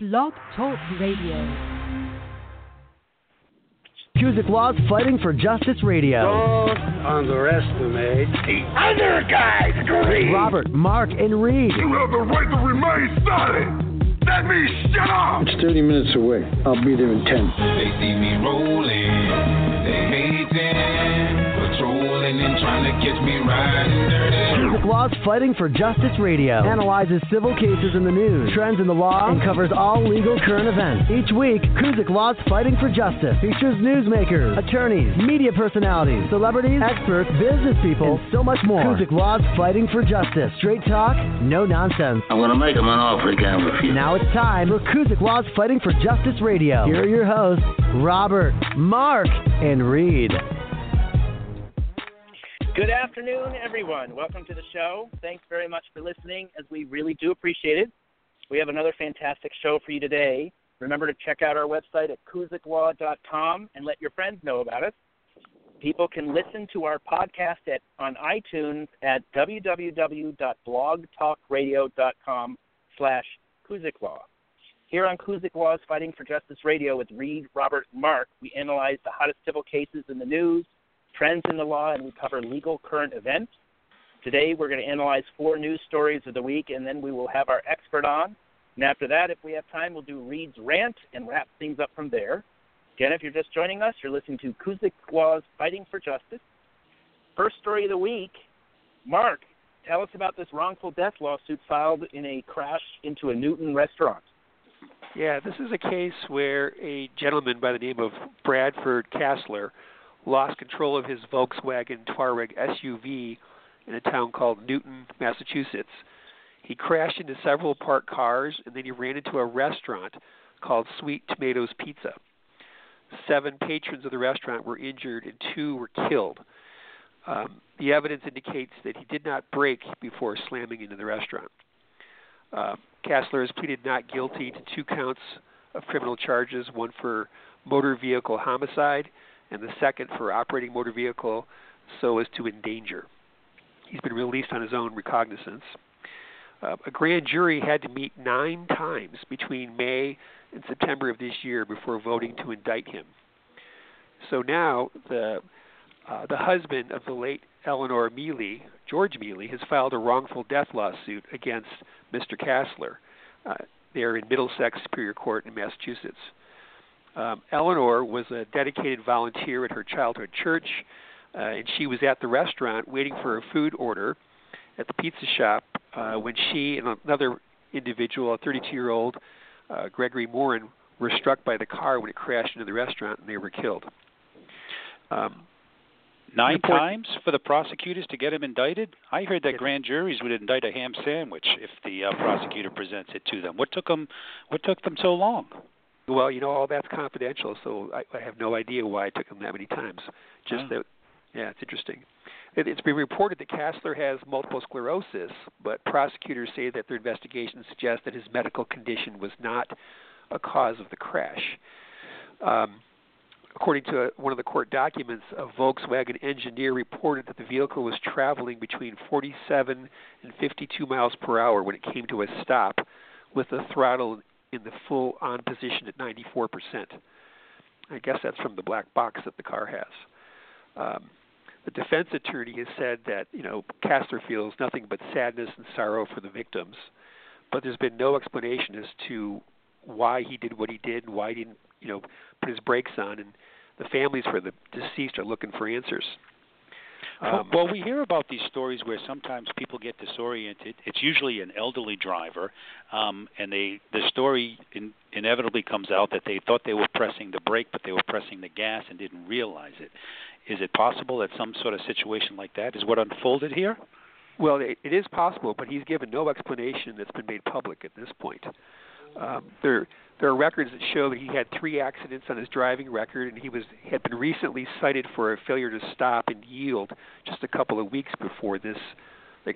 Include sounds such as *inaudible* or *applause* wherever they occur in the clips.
Blog Talk Radio. Kuzyk Law's Fighting for Justice Radio. Don't underestimate the other guy's greed. Robert, Mark, and Reid. You have the right to remain silent. Let me shut up. It's 30 minutes away. I'll be there in 10. They see me rolling. They hating. Patrolling and trying to catch me riding dirty. Kuzyk Law's Fighting for Justice Radio analyzes civil cases in the news, trends in the law, and covers all legal current events. Each week, Kuzyk Law's Fighting for Justice features newsmakers, attorneys, media personalities, celebrities, experts, business people, and so much more. Kuzyk Law's Fighting for Justice. Straight talk, no nonsense. I'm going to make him an offer he can't refuse. Now it's time for Kuzyk Law's Fighting for Justice Radio. Here are your hosts, Robert, Mark, and Reid. Good afternoon, everyone. Welcome to the show. Thanks very much for listening, as we really do appreciate it. We have another fantastic show for you today. Remember to check out our website at kuzyklaw.com and let your friends know about us. People can listen to our podcast at on iTunes at www.blogtalkradio.com slash kuzyklaw. Here on Kuzyk Law's Fighting for Justice Radio with Reid, Robert, and Mark, we analyze the hottest civil cases in the news, trends in the law, and we cover legal current events. Today, we're going to analyze four news stories of the week, and then we will have our expert on. And after that, if we have time, we'll do Reid's rant and wrap things up from there. Again, if you're just joining us, you're listening to Kuzyk Law's Fighting for Justice. First story of the week Mark, tell us about this wrongful death lawsuit filed in a crash into a Newton restaurant. Yeah, this is a case where a gentleman by the name of Bradford Kassler lost control of his Volkswagen Touareg SUV in a town called Newton, Massachusetts. He crashed into several parked cars and then he ran into a restaurant called Sweet Tomatoes Pizza. Seven patrons of the restaurant were injured and two were killed. Um, the evidence indicates that he did not brake before slamming into the restaurant. Uh, Kassler has pleaded not guilty to two counts of criminal charges one for motor vehicle homicide and the second for operating motor vehicle so as to endanger. He's been released on his own recognizance. Uh, a grand jury had to meet nine times between May and September of this year before voting to indict him. So now the uh, the husband of the late Eleanor Mealy, George Mealy, has filed a wrongful death lawsuit against Mr. Kassler. Uh, they're in Middlesex Superior Court in Massachusetts. Um, Eleanor was a dedicated volunteer at her childhood church, uh, and she was at the restaurant waiting for a food order at the pizza shop uh, when she and another individual, a 32 year old, uh, Gregory Morin, were struck by the car when it crashed into the restaurant and they were killed. Um, Nine report- times for the prosecutors to get him indicted? I heard that grand juries would indict a ham sandwich if the uh, prosecutor presents it to them. What took them? What took them so long? Well, you know, all that's confidential, so I, I have no idea why it took him that many times. Just Oh. that, yeah, it's interesting. It, it's been reported that Kassler has multiple sclerosis, but prosecutors say that their investigation suggests that his medical condition was not a cause of the crash. Um, according to one of the court documents, a Volkswagen engineer reported that the vehicle was traveling between 47 and 52 miles per hour when it came to a stop, with the throttle in the full on position at 94%. I guess that's from the black box that the car has. Um, the defense attorney has said that you know Kassler feels nothing but sadness and sorrow for the victims, but there's been no explanation as to why he did what he did and why he didn't you know put his brakes on. And the families for the deceased are looking for answers. Um, well, we hear about these stories where sometimes people get disoriented. It's usually an elderly driver, um, and they the story in, inevitably comes out that they thought they were pressing the brake, but they were pressing the gas and didn't realize it. Is it possible that some sort of situation like that is what unfolded here? Well, it, it is possible, but he's given no explanation that's been made public at this point. Um, there, there are records that show that he had three accidents on his driving record, and he was had been recently cited for a failure to stop and yield just a couple of weeks before this.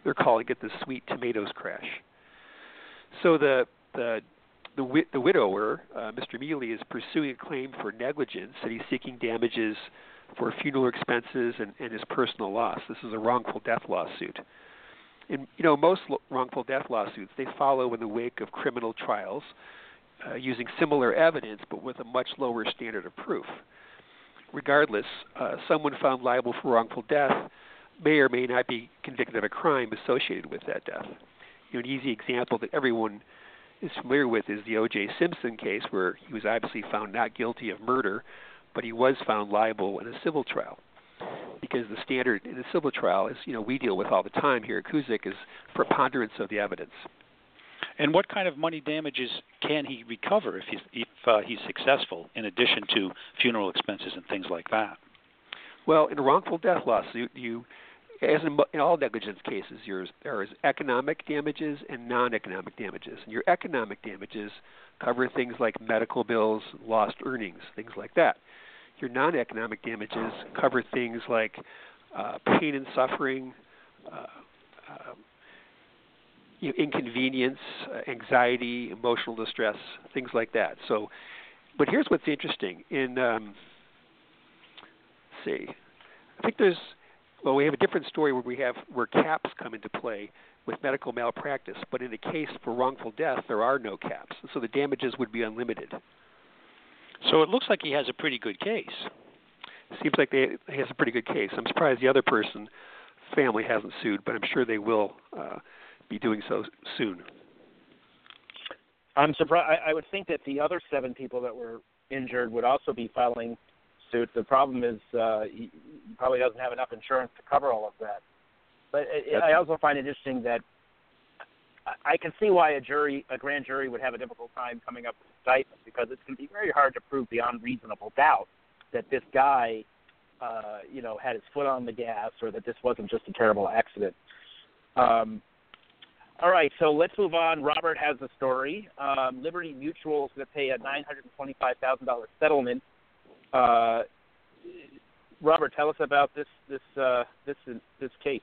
They're calling it the sweet tomatoes crash. So the the the, the widower, uh, Mr. Mealy, is pursuing a claim for negligence, and he's seeking damages for funeral expenses and, and his personal loss. This is a wrongful death lawsuit. And you know, most wrongful death lawsuits they follow in the wake of criminal trials. uh, using similar evidence but with a much lower standard of proof. Regardless, uh, someone found liable for wrongful death may or may not be convicted of a crime associated with that death. You know, an easy example that everyone is familiar with is the O.J. Simpson case, where he was obviously found not guilty of murder, but he was found liable in a civil trial. Because the standard in a civil trial is, you know, we deal with all the time here at Kuzyk is preponderance of the evidence. And what kind of money damages can he recover if he's if uh, he's successful, in addition to funeral expenses and things like that? Well, in a wrongful death lawsuit, you, as in, in all negligence cases, there is economic damages and non-economic damages. And your economic damages cover things like medical bills, lost earnings, things like that. Your non-economic damages cover things like uh, pain and suffering. Uh, uh, you know, inconvenience, anxiety, emotional distress, things like that. So, but here's what's interesting. In um, see, I think there's well, we have a different story where we have where caps come into play with medical malpractice, but in a case for wrongful death, there are no caps, so the damages would be unlimited. So it looks like he has a pretty good case. Seems like they, he has a pretty good case. I'm surprised the other person, family, hasn't sued, but I'm sure they will. Uh, be doing so soon. I'm surprised. I, I would think that the other seven people that were injured would also be filing suit. The problem is uh, he, he probably doesn't have enough insurance to cover all of that. But it, I also find it interesting that I can see why a jury, a grand jury, would have a difficult time coming up with indictment because it's going to be very hard to prove beyond reasonable doubt that this guy, uh, you know, had his foot on the gas or that this wasn't just a terrible accident. Um, all right, so let's move on. Robert has a story. Um, Liberty Mutual is going to pay a $925,000 settlement. Uh, Robert, tell us about this this uh, this this case.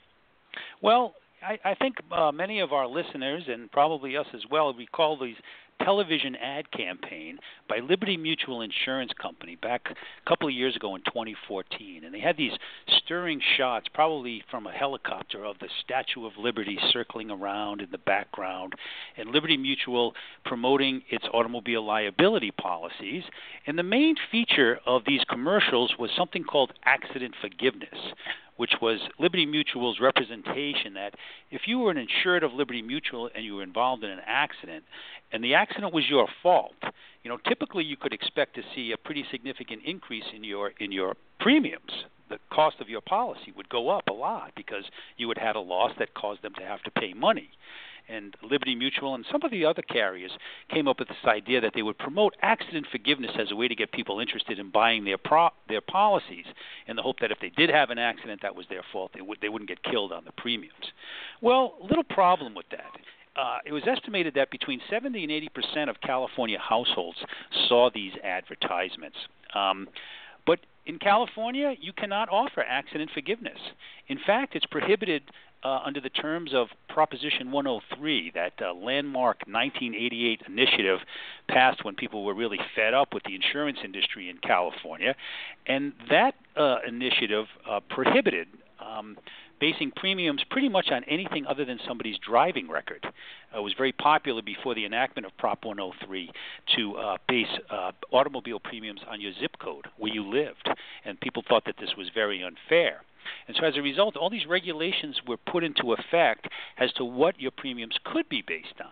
Well, I, I think uh, many of our listeners and probably us as well recall these television ad campaign by Liberty Mutual Insurance Company back a couple of years ago in 2014. And they had these stirring shots, probably from a helicopter, of the Statue of Liberty circling around in the background, and Liberty Mutual promoting its automobile liability policies. And the main feature of these commercials was something called accident forgiveness which was Liberty Mutual's representation that if you were an insured of Liberty Mutual and you were involved in an accident, and the accident was your fault, you know, typically you could expect to see a pretty significant increase in your in your premiums. The cost of your policy would go up a lot because you had had a loss that caused them to have to pay money and Liberty Mutual and some of the other carriers came up with this idea that they would promote accident forgiveness as a way to get people interested in buying their pro- their policies in the hope that if they did have an accident that was their fault they would they wouldn't get killed on the premiums. Well, little problem with that. Uh, it was estimated that between 70 and 80 percent of California households saw these advertisements. Um, but in California, you cannot offer accident forgiveness. In fact, it's prohibited uh, under the terms of Proposition 103, that uh, landmark 1988 initiative passed when people were really fed up with the insurance industry in California. And that uh, initiative uh, prohibited um, basing premiums pretty much on anything other than somebody's driving record. Uh, it was very popular before the enactment of Prop 103 to uh, base uh, automobile premiums on your zip code where you lived, and people thought that this was very unfair. And so as a result, all these regulations were put into effect as to what your premiums could be based on.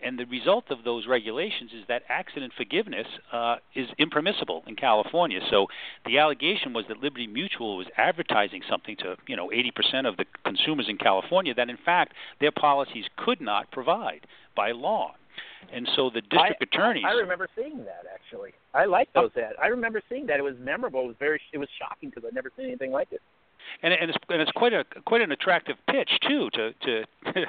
And the result of those regulations is that accident forgiveness uh, is impermissible in California. So the allegation was that Liberty Mutual was advertising something to you know 80% of the consumers in California that in fact their policies could not provide by law. And so the district I, attorneys. I remember seeing that actually. I like those ads. I remember seeing that. It was memorable. It was very. It was shocking because I'd never seen anything like it and, and it's and it's quite a quite an attractive pitch too to to *laughs*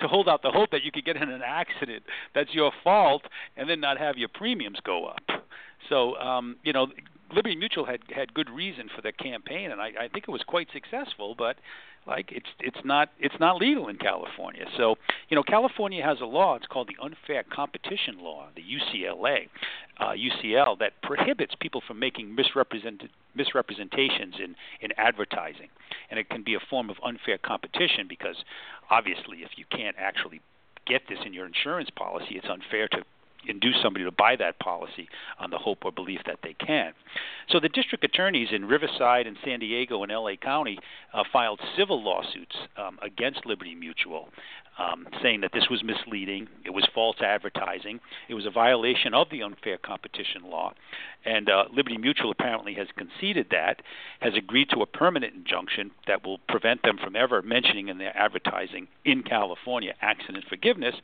to hold out the hope that you could get in an accident that's your fault and then not have your premiums go up. So um, you know, Liberty Mutual had had good reason for the campaign, and I, I think it was quite successful. But like it's it's not it's not legal in California. So you know, California has a law. It's called the Unfair Competition Law, the UCLA, uh, UCL, that prohibits people from making misrepresented misrepresentations in in advertising, and it can be a form of unfair competition because obviously, if you can't actually get this in your insurance policy, it's unfair to induce somebody to buy that policy on the hope or belief that they can. So the district attorneys in Riverside and San Diego and LA County uh, filed civil lawsuits um, against Liberty Mutual um, saying that this was misleading, it was false advertising, it was a violation of the unfair competition law, and uh, Liberty Mutual apparently has conceded that, has agreed to a permanent injunction that will prevent them from ever mentioning in their advertising in California accident forgiveness,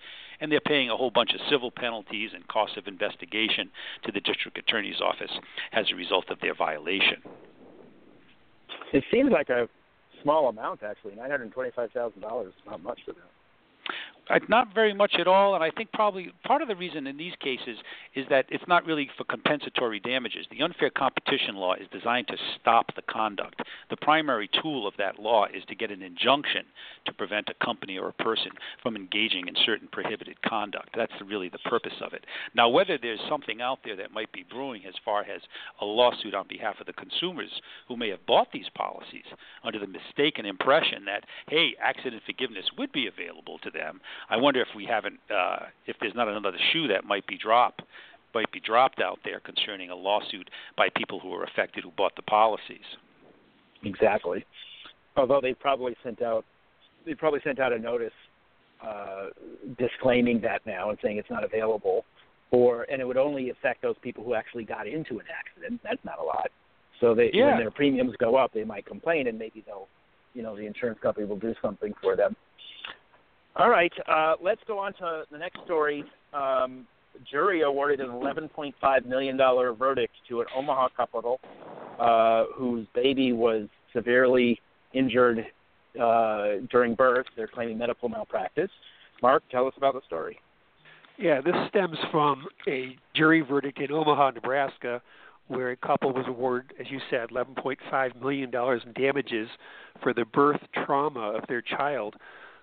and they're paying a whole bunch of civil penalties and costs of investigation to the district attorney's office as a result of their violation. It seems like a small amount, actually. Nine hundred twenty-five thousand dollars is not much for them. Uh, Uh, not very much at all, and I think probably part of the reason in these cases is that it's not really for compensatory damages. The unfair competition law is designed to stop the conduct. The primary tool of that law is to get an injunction to prevent a company or a person from engaging in certain prohibited conduct. That's really the purpose of it. Now, whether there's something out there that might be brewing as far as a lawsuit on behalf of the consumers who may have bought these policies under the mistaken impression that, hey, accident forgiveness would be available to them I wonder if we haven't, uh, if there's not another shoe that might be dropped, might be dropped out there concerning a lawsuit by people who were affected who bought the policies. Exactly. Although they probably sent out, they probably sent out a notice uh, disclaiming that now and saying it's not available, or and it would only affect those people who actually got into an accident. That's not a lot. So they, yeah. when their premiums go up, they might complain, and maybe they'll, you know, the insurance company will do something for them. All right, uh, let's go on to the next story. Um, jury awarded an $11.5 million verdict to an Omaha couple uh, whose baby was severely injured uh, during birth. They're claiming medical malpractice. Mark, tell us about the story. Yeah, this stems from a jury verdict in Omaha, Nebraska, where a couple was awarded, as you said, $11.5 million in damages for the birth trauma of their child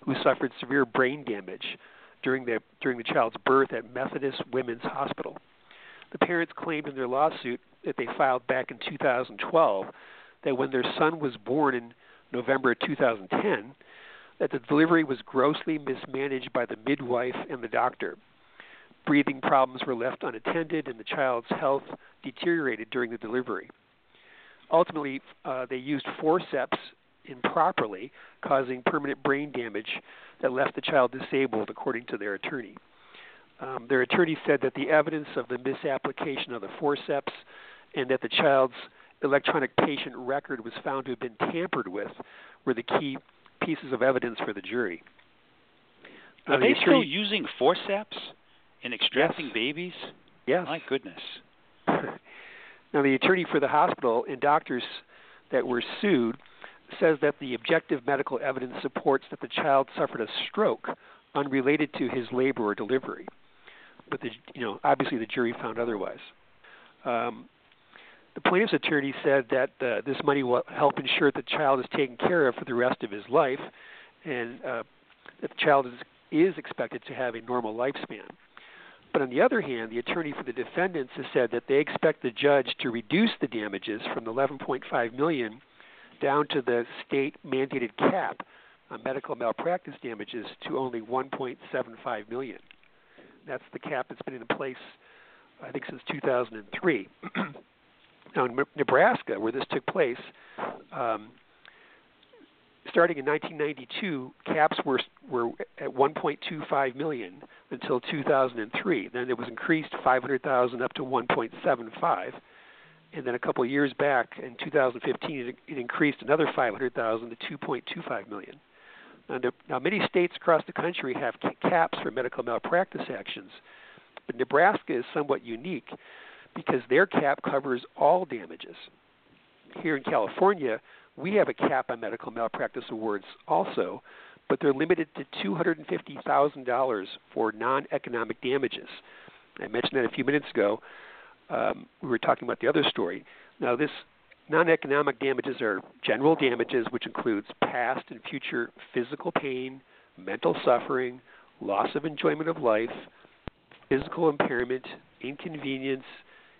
who suffered severe brain damage during the during the child's birth at Methodist Women's Hospital. The parents claimed in their lawsuit that they filed back in 2012 that when their son was born in November 2010, that the delivery was grossly mismanaged by the midwife and the doctor. Breathing problems were left unattended, and the child's health deteriorated during the delivery. Ultimately, uh, they used forceps improperly, causing permanent brain damage that left the child disabled, according to their attorney. Um, their attorney said that the evidence of the misapplication of the forceps and that the child's electronic patient record was found to have been tampered with were the key pieces of evidence for the jury. Are they the still using forceps in extracting yes. babies? Yes. My goodness. *laughs* now, the attorney for the hospital and doctors that were sued says that the objective medical evidence supports that the child suffered a stroke unrelated to his labor or delivery. But the, you know, obviously the jury found otherwise. Um, the plaintiff's attorney said that uh, this money will help ensure that the child is taken care of for the rest of his life, and uh, that the child is, is expected to have a normal lifespan. But on the other hand, the attorney for the defendants has said that they expect the judge to reduce the damages from the 11.5 million down to the state mandated cap on medical malpractice damages to only 1.75 million. That's the cap that's been in place, I think, since 2003. *clears throat* now, in Nebraska, where this took place, um, starting in 1992, caps were were at 1.25 million until 2003. Then it was increased 500,000 up to 1.75 and then a couple of years back in 2015, it, it increased another 500,000 to 2.25 million. Now, now, many states across the country have caps for medical malpractice actions, but Nebraska is somewhat unique because their cap covers all damages. Here in California, we have a cap on medical malpractice awards also, but they're limited to $250,000 for non economic damages. I mentioned that a few minutes ago um, we were talking about the other story. Now, this non-economic damages are general damages, which includes past and future physical pain, mental suffering, loss of enjoyment of life, physical impairment, inconvenience,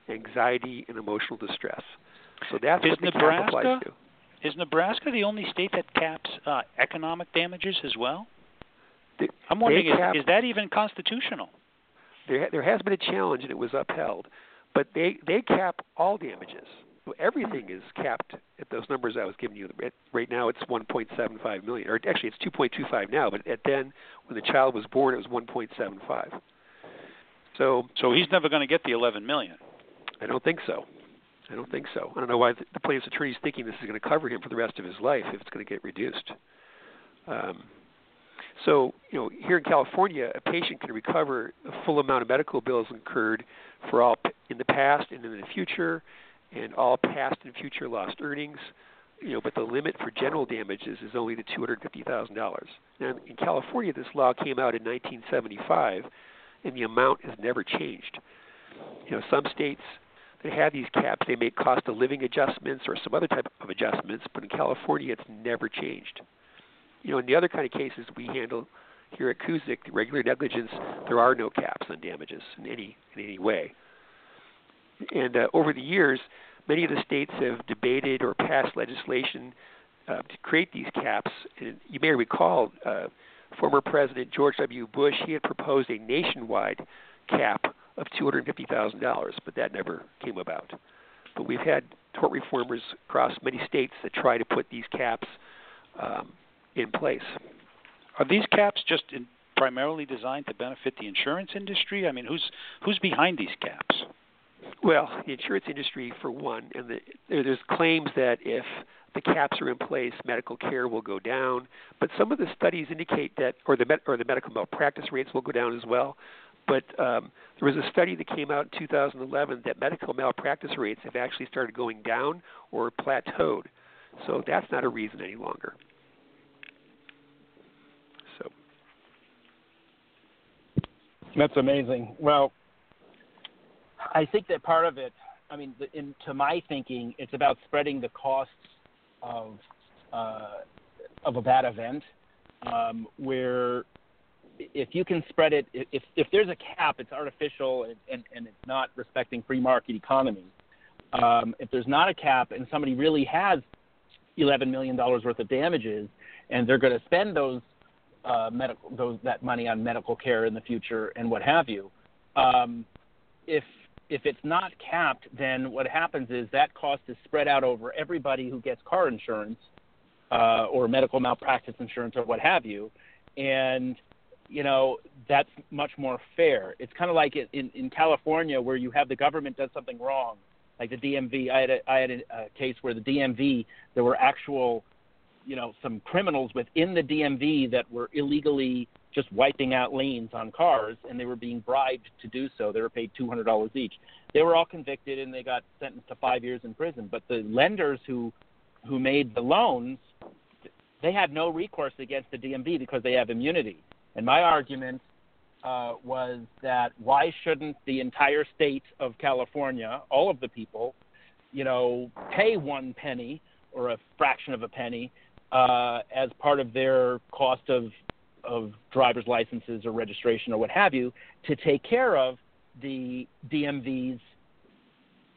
anxiety, and emotional distress. So that's is what the Nebraska, applies to. Is Nebraska the only state that caps uh, economic damages as well? The, I'm wondering, is, cap, is that even constitutional? there there has been a challenge and it was upheld, but they they cap all damages. So everything is capped at those numbers I was giving you. Right now it's 1.75 million, or actually it's 2.25 now. But at then, when the child was born, it was 1.75. So so he's never going to get the 11 million. I don't think so. I don't think so. I don't know why the plaintiff's attorney is thinking this is going to cover him for the rest of his life if it's going to get reduced. Um, so, you know, here in California, a patient can recover the full amount of medical bills incurred for all in the past and in the future, and all past and future lost earnings. You know, but the limit for general damages is only the two hundred fifty thousand dollars. Now, in California, this law came out in 1975, and the amount has never changed. You know, some states that have these caps, they make cost of living adjustments or some other type of adjustments, but in California, it's never changed. You know, in the other kind of cases we handle here at Kuzyk, regular negligence, there are no caps on damages in any in any way. And uh, over the years, many of the states have debated or passed legislation uh, to create these caps. And you may recall, uh, former President George W. Bush he had proposed a nationwide cap of $250,000, but that never came about. But we've had tort reformers across many states that try to put these caps um, in place. Are these caps just in, primarily designed to benefit the insurance industry? I mean, who's who's behind these caps? Well, the insurance industry for one, and the, there's claims that if the caps are in place, medical care will go down. But some of the studies indicate that, or the or the medical malpractice rates will go down as well. But um, there was a study that came out in 2011 that medical malpractice rates have actually started going down or plateaued. So that's not a reason any longer. That's amazing. Well, I think that part of it, I mean, in, to my thinking, it's about spreading the costs of uh, of a bad event, um, where if you can spread it, if if there's a cap, it's artificial and, and, and it's not respecting free market economy. Um, if there's not a cap and somebody really has eleven million dollars worth of damages, and they're going to spend those uh, medical those that money on medical care in the future and what have you. Um, if if it's not capped, then what happens is that cost is spread out over everybody who gets car insurance uh, or medical malpractice insurance or what have you, and you know that's much more fair. It's kind of like in in California where you have the government does something wrong, like the DMV. I had a, I had a, a case where the DMV there were actual you know some criminals within the DMV that were illegally just wiping out lanes on cars, and they were being bribed to do so. They were paid two hundred dollars each. They were all convicted and they got sentenced to five years in prison. But the lenders who who made the loans, they had no recourse against the DMV because they have immunity. And my argument uh, was that why shouldn't the entire state of California, all of the people, you know, pay one penny or a fraction of a penny uh, as part of their cost of of driver's licenses or registration or what have you to take care of the DMV's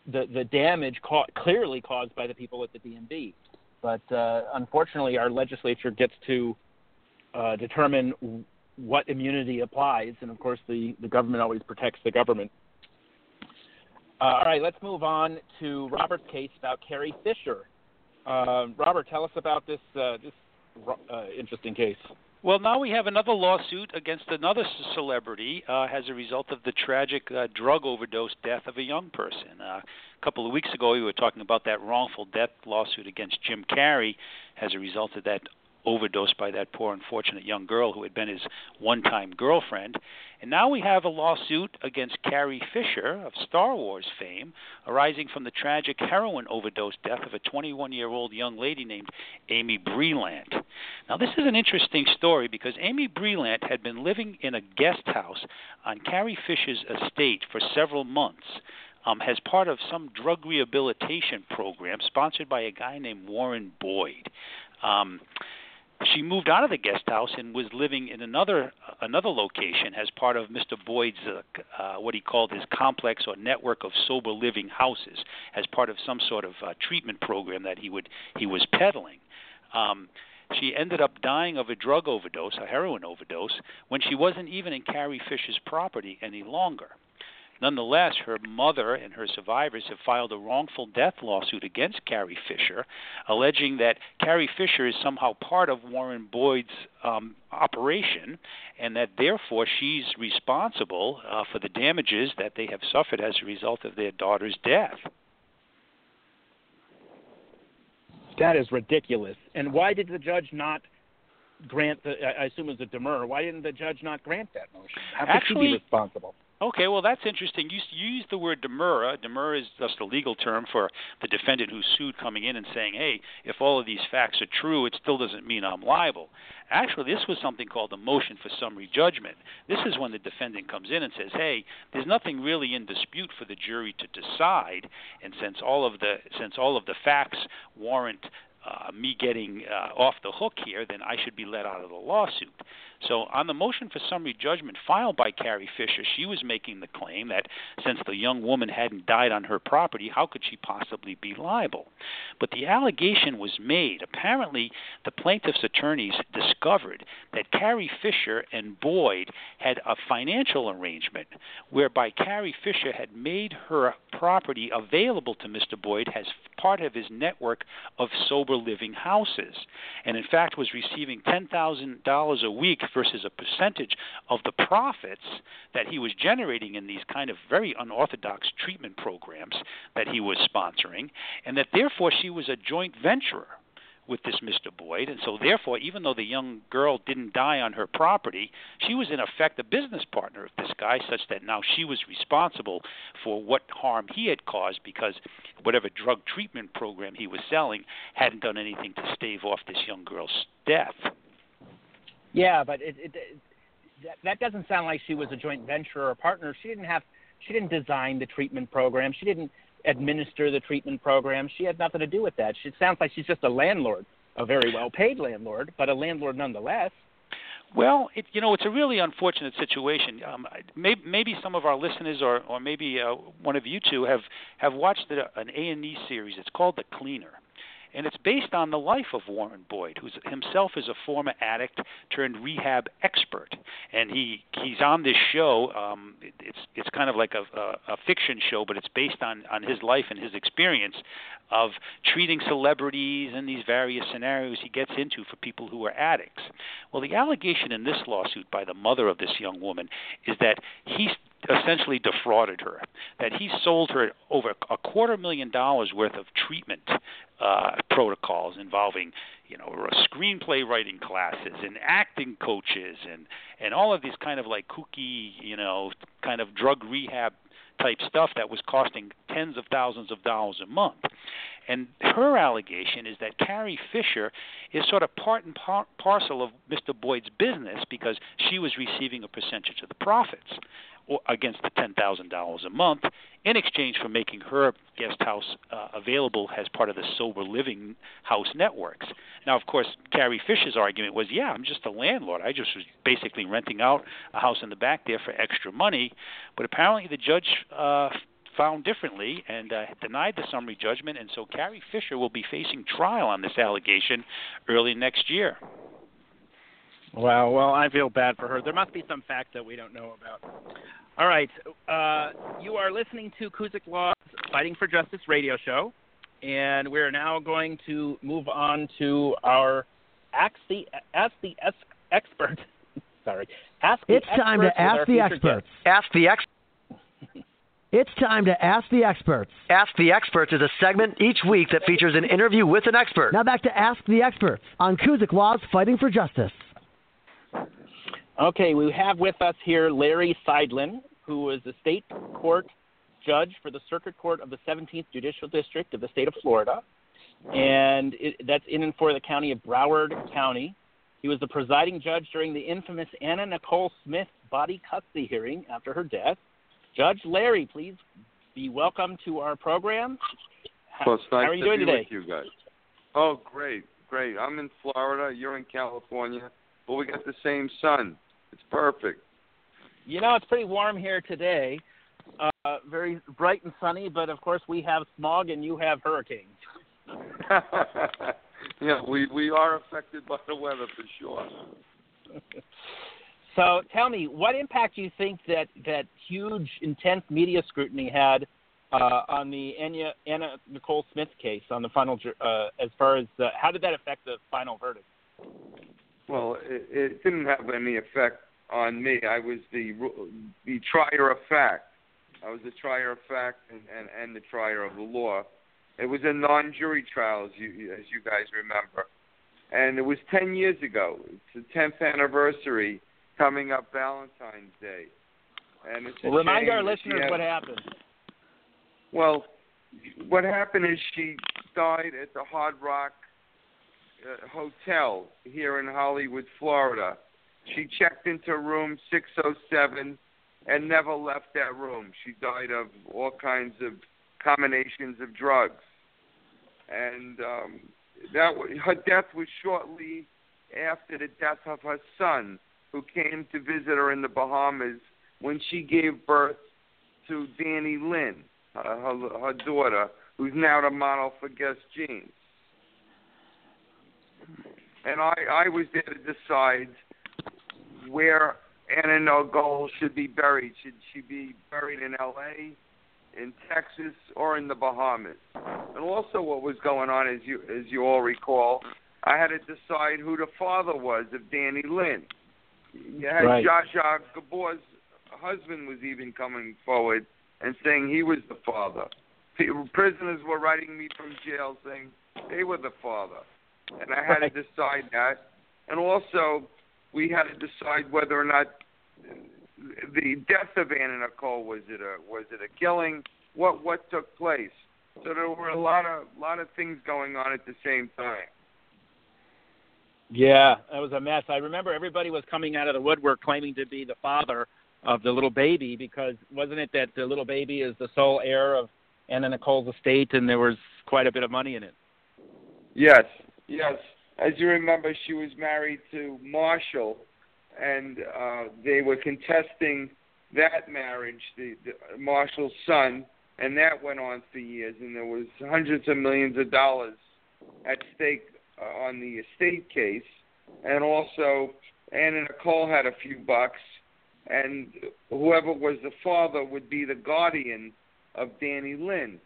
the the damage ca- clearly caused by the people at the DMV. But uh, unfortunately, our legislature gets to uh, determine what immunity applies, and of course, the the government always protects the government. Uh, all right, let's move on to Robert's case about Carrie Fisher. Uh, Robert, tell us about this uh, this uh, interesting case. Well, now we have another lawsuit against another celebrity uh, as a result of the tragic uh, drug overdose death of a young person. Uh, a couple of weeks ago, we were talking about that wrongful death lawsuit against Jim Carrey as a result of that overdosed by that poor unfortunate young girl who had been his one-time girlfriend. And now we have a lawsuit against Carrie Fisher of Star Wars fame arising from the tragic heroin overdose death of a 21-year-old young lady named Amy Breland. Now this is an interesting story because Amy Breland had been living in a guest house on Carrie Fisher's estate for several months. Um, as part of some drug rehabilitation program sponsored by a guy named Warren Boyd. Um, she moved out of the guest house and was living in another another location as part of Mr. Boyd's uh, uh, what he called his complex or network of sober living houses as part of some sort of uh, treatment program that he would he was peddling. Um, she ended up dying of a drug overdose, a heroin overdose, when she wasn't even in Carrie Fisher's property any longer. Nonetheless, her mother and her survivors have filed a wrongful death lawsuit against Carrie Fisher, alleging that Carrie Fisher is somehow part of Warren Boyd's um, operation, and that therefore she's responsible uh, for the damages that they have suffered as a result of their daughter's death. That is ridiculous. And why did the judge not grant the? I assume it was a demur. Why didn't the judge not grant that motion? How could Actually, she be responsible? Okay, well that's interesting. You, you use the word demur. Demur is just a legal term for the defendant who's sued coming in and saying, "Hey, if all of these facts are true, it still doesn't mean I'm liable." Actually, this was something called a motion for summary judgment. This is when the defendant comes in and says, "Hey, there's nothing really in dispute for the jury to decide, and since all of the since all of the facts warrant uh, me getting uh, off the hook here, then I should be let out of the lawsuit. So, on the motion for summary judgment filed by Carrie Fisher, she was making the claim that since the young woman hadn't died on her property, how could she possibly be liable? But the allegation was made. Apparently, the plaintiff's attorneys discovered that Carrie Fisher and Boyd had a financial arrangement whereby Carrie Fisher had made her property available to Mr. Boyd as part of his network of sober living houses, and in fact was receiving $10,000 a week versus a percentage of the profits that he was generating in these kind of very unorthodox treatment programs that he was sponsoring, and that therefore she was a joint venturer with this Mr. Boyd, and so therefore, even though the young girl didn't die on her property, she was in effect a business partner of this guy, such that now she was responsible for what harm he had caused because whatever drug treatment program he was selling hadn't done anything to stave off this young girl's death. Yeah, but it, it, it that, doesn't sound like she was a joint venture or a partner. She didn't have she didn't design the treatment program. She didn't administer the treatment program. She had nothing to do with that. She, it sounds like she's just a landlord, a very well paid landlord, but a landlord nonetheless. Well, it, you know, it's a really unfortunate situation. Um, maybe, maybe some of our listeners, or, or maybe uh, one of you two, have have watched the, an A and E series. It's called The Cleaner and it's based on the life of Warren Boyd, who himself is a former addict turned rehab expert, and he he's on this show. Um, it, it's it's kind of like a, a, a fiction show, but it's based on on his life and his experience of treating celebrities and these various scenarios he gets into for people who are addicts. Well, the allegation in this lawsuit by the mother of this young woman is that he essentially defrauded her, that he sold her over a quarter million dollars worth of treatment uh, protocols involving you know screenplay writing classes and acting coaches and and all of these kind of like kooky you know kind of drug rehab type stuff that was costing tens of thousands of dollars a month. And her allegation is that Carrie Fisher is sort of part and par- parcel of Mr. Boyd's business because she was receiving a percentage of the profits against the $10,000 a month in exchange for making her guest house uh, available as part of the sober living house networks. Now, of course, Carrie Fisher's argument was, yeah, I'm just a landlord. I just was basically renting out a house in the back there for extra money. But apparently, the judge uh, found differently and uh, denied the summary judgment, and so Carrie Fisher will be facing trial on this allegation early next year. Wow. Well, I feel bad for her. There must be some facts that we don't know about. All right. Uh, you are listening to Kuzyk Law's Fighting for Justice radio show, and we're now going to move on to our Ask the Ask the Expert. *laughs* Sorry. Ask the it's time to ask the experts. Ask the experts. It's time to Ask the Experts. Ask the Experts is a segment each week that features an interview with an expert. Now back to Ask the Experts on Kuzyk Law's Fighting for Justice. Okay, we have with us here Larry Seidlin, who is a state court judge for the Circuit Court of the 17th Judicial District of the state of Florida, and it, that's in and for the county of Broward County. He was the presiding judge during the infamous Anna Nicole Smith body custody hearing after her death. Judge Larry, please be welcome to our program. Well, it's nice How are you to doing be today? with you guys. Oh, great, great. I'm in Florida. You're in California, but we got the same sun. It's perfect. You know, it's pretty warm here today. Uh, very bright and sunny, but of course we have smog and you have hurricanes. *laughs* Yeah, we we are affected by the weather for sure. *laughs* So tell me, what impact do you think that that huge, intense media scrutiny had uh, on the Anna, Anna Nicole Smith case on the final, uh, as far as uh, how did that affect the final verdict? Well, it, it didn't have any effect on me. I was the the trier of fact. I was the trier of fact and, and, and the trier of the law. It was a non-jury trial, as you as you guys remember, and it was ten years ago. It's the tenth anniversary coming up Valentine's Day, and it's a Well, remind our listeners had- what happened. Well, what happened is she died at the Hard Rock uh, Hotel here in Hollywood, Florida. She checked into room 607 and never left that room. She died of all kinds of combinations of drugs, and um, that her death was shortly after the death of her son, who came to visit her in the Bahamas when she gave birth to Dannielynn, her, her daughter, who's now the model for Guess Jeans. And I, I was there to decide where Anna Nicole should be buried. Should she be buried in L.A., in Texas, or in the Bahamas? And also, what was going on, as you as you all recall, I had to decide who the father was of Dannielynn. You had Right. Zsa Zsa Gabor's husband was even coming forward and saying he was the father. People, prisoners were writing me from jail saying they were the father, and I had to decide that. And also, we had to decide whether or not the death of Anna Nicole was it a was it a killing? What what took place? So there were a lot of lot of things going on at the same time. Yeah, that was a mess. I remember everybody was coming out of the woodwork claiming to be the father of the little baby because wasn't it that the little baby is the sole heir of Anna Nicole's estate and there was quite a bit of money in it. Yes, yes. As you remember, she was married to Marshall, and uh, they were contesting that marriage, the, the Marshall's son, and that went on for years. And there was hundreds of millions of dollars at stake uh, on the estate case, and also Anna Nicole had a few bucks, and whoever was the father would be the guardian of Dannielynn.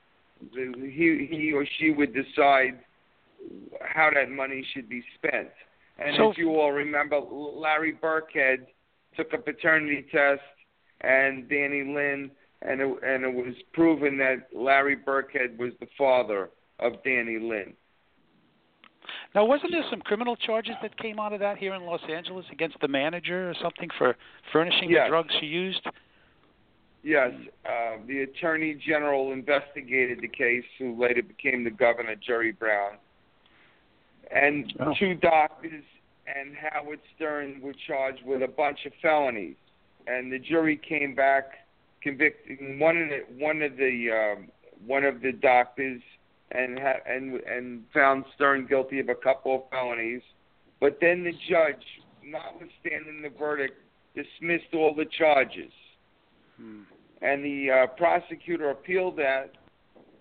The, he he or she would decide how that money should be spent. And So- as you all remember, Larry Birkhead took a paternity test, and Dannielynn, and it, and it was proven that Larry Birkhead was the father of Dannielynn. Now, wasn't there some criminal charges that came out of that here in Los Angeles against the manager or something for furnishing Yes. the drugs she used? Yes, uh, the attorney general investigated the case, who later became the governor, Jerry Brown. And Oh. two doctors and Howard Stern were charged with a bunch of felonies, and the jury came back convicting one of the one of the um, one of the doctors and ha- and and found Stern guilty of a couple of felonies. But then the judge, notwithstanding the verdict, dismissed all the charges Hmm. and the uh, prosecutor appealed that,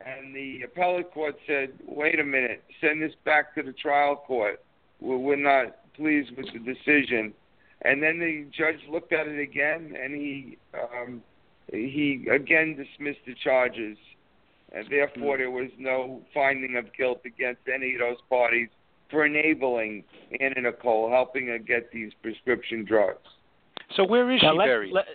and the appellate court said, "Wait a minute, send this back to the trial court. We're, we're not pleased with the decision." And then the judge looked at it again, and he um, he again dismissed the charges, and therefore there was no finding of guilt against any of those parties for enabling Anna Nicole, helping her get these prescription drugs. So where is Now, she let's- buried? let-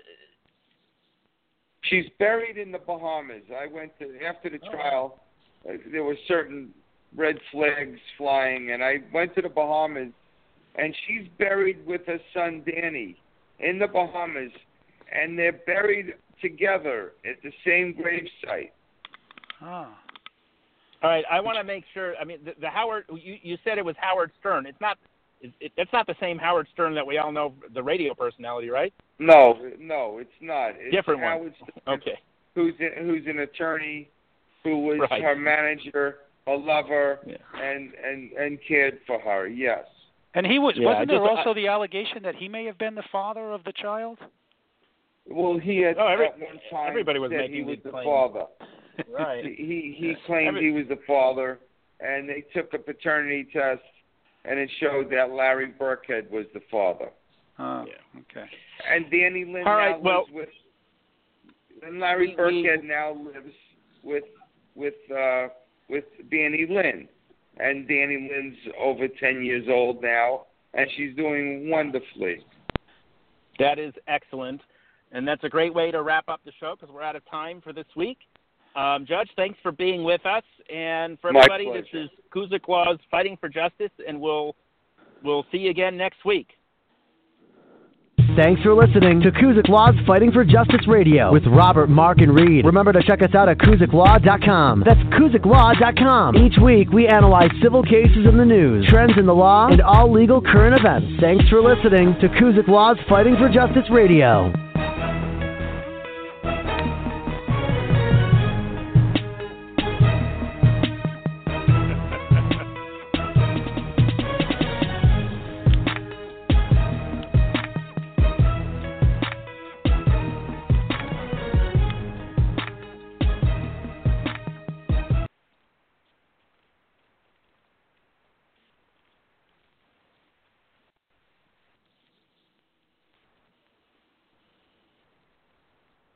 She's buried in the Bahamas. I went to after the trial. Uh, there were certain red flags flying, and I went to the Bahamas, and she's buried with her son Danny in the Bahamas, and they're buried together at the same grave site. All right, I want to make sure. I mean, the, the Howard. You, you said it was Howard Stern. It's not. It, it, it's not the same Howard Stern that we all know, the radio personality, right? No, no, it's not. It's Different one. Howard Stern, Okay. who's a, who's an attorney, who was Right. her manager, her lover, Yeah. and and and cared for her. Yes. And he was Yeah, wasn't I there just- uh, also the allegation that he may have been the father of the child? Well, he had Oh, every- at one time everybody was said making he was the claims. father. Right. *laughs* He he claimed Every- he was the father, and they took a paternity test, and it showed that Larry Birkhead was the father. Oh, okay. And Dannielynn All now well- lives with. And Larry We- we- Birkhead now lives with with uh with Dannielynn, and Dannielynn's over ten years old now, and she's doing wonderfully. That is excellent. And that's a great way to wrap up the show because we're out of time for this week. Um, Judge, thanks for being with us. And for everybody, this is Kuzyk Law's Fighting for Justice, and we'll, we'll see you again next week. Thanks for listening to Kuzyk Law's Fighting for Justice Radio with Robert, Mark, and Reid. Remember to check us out at KuzykLaw.com. That's KuzykLaw.com. Each week, we analyze civil cases in the news, trends in the law, and all legal current events. Thanks for listening to Kuzyk Law's Fighting for Justice Radio.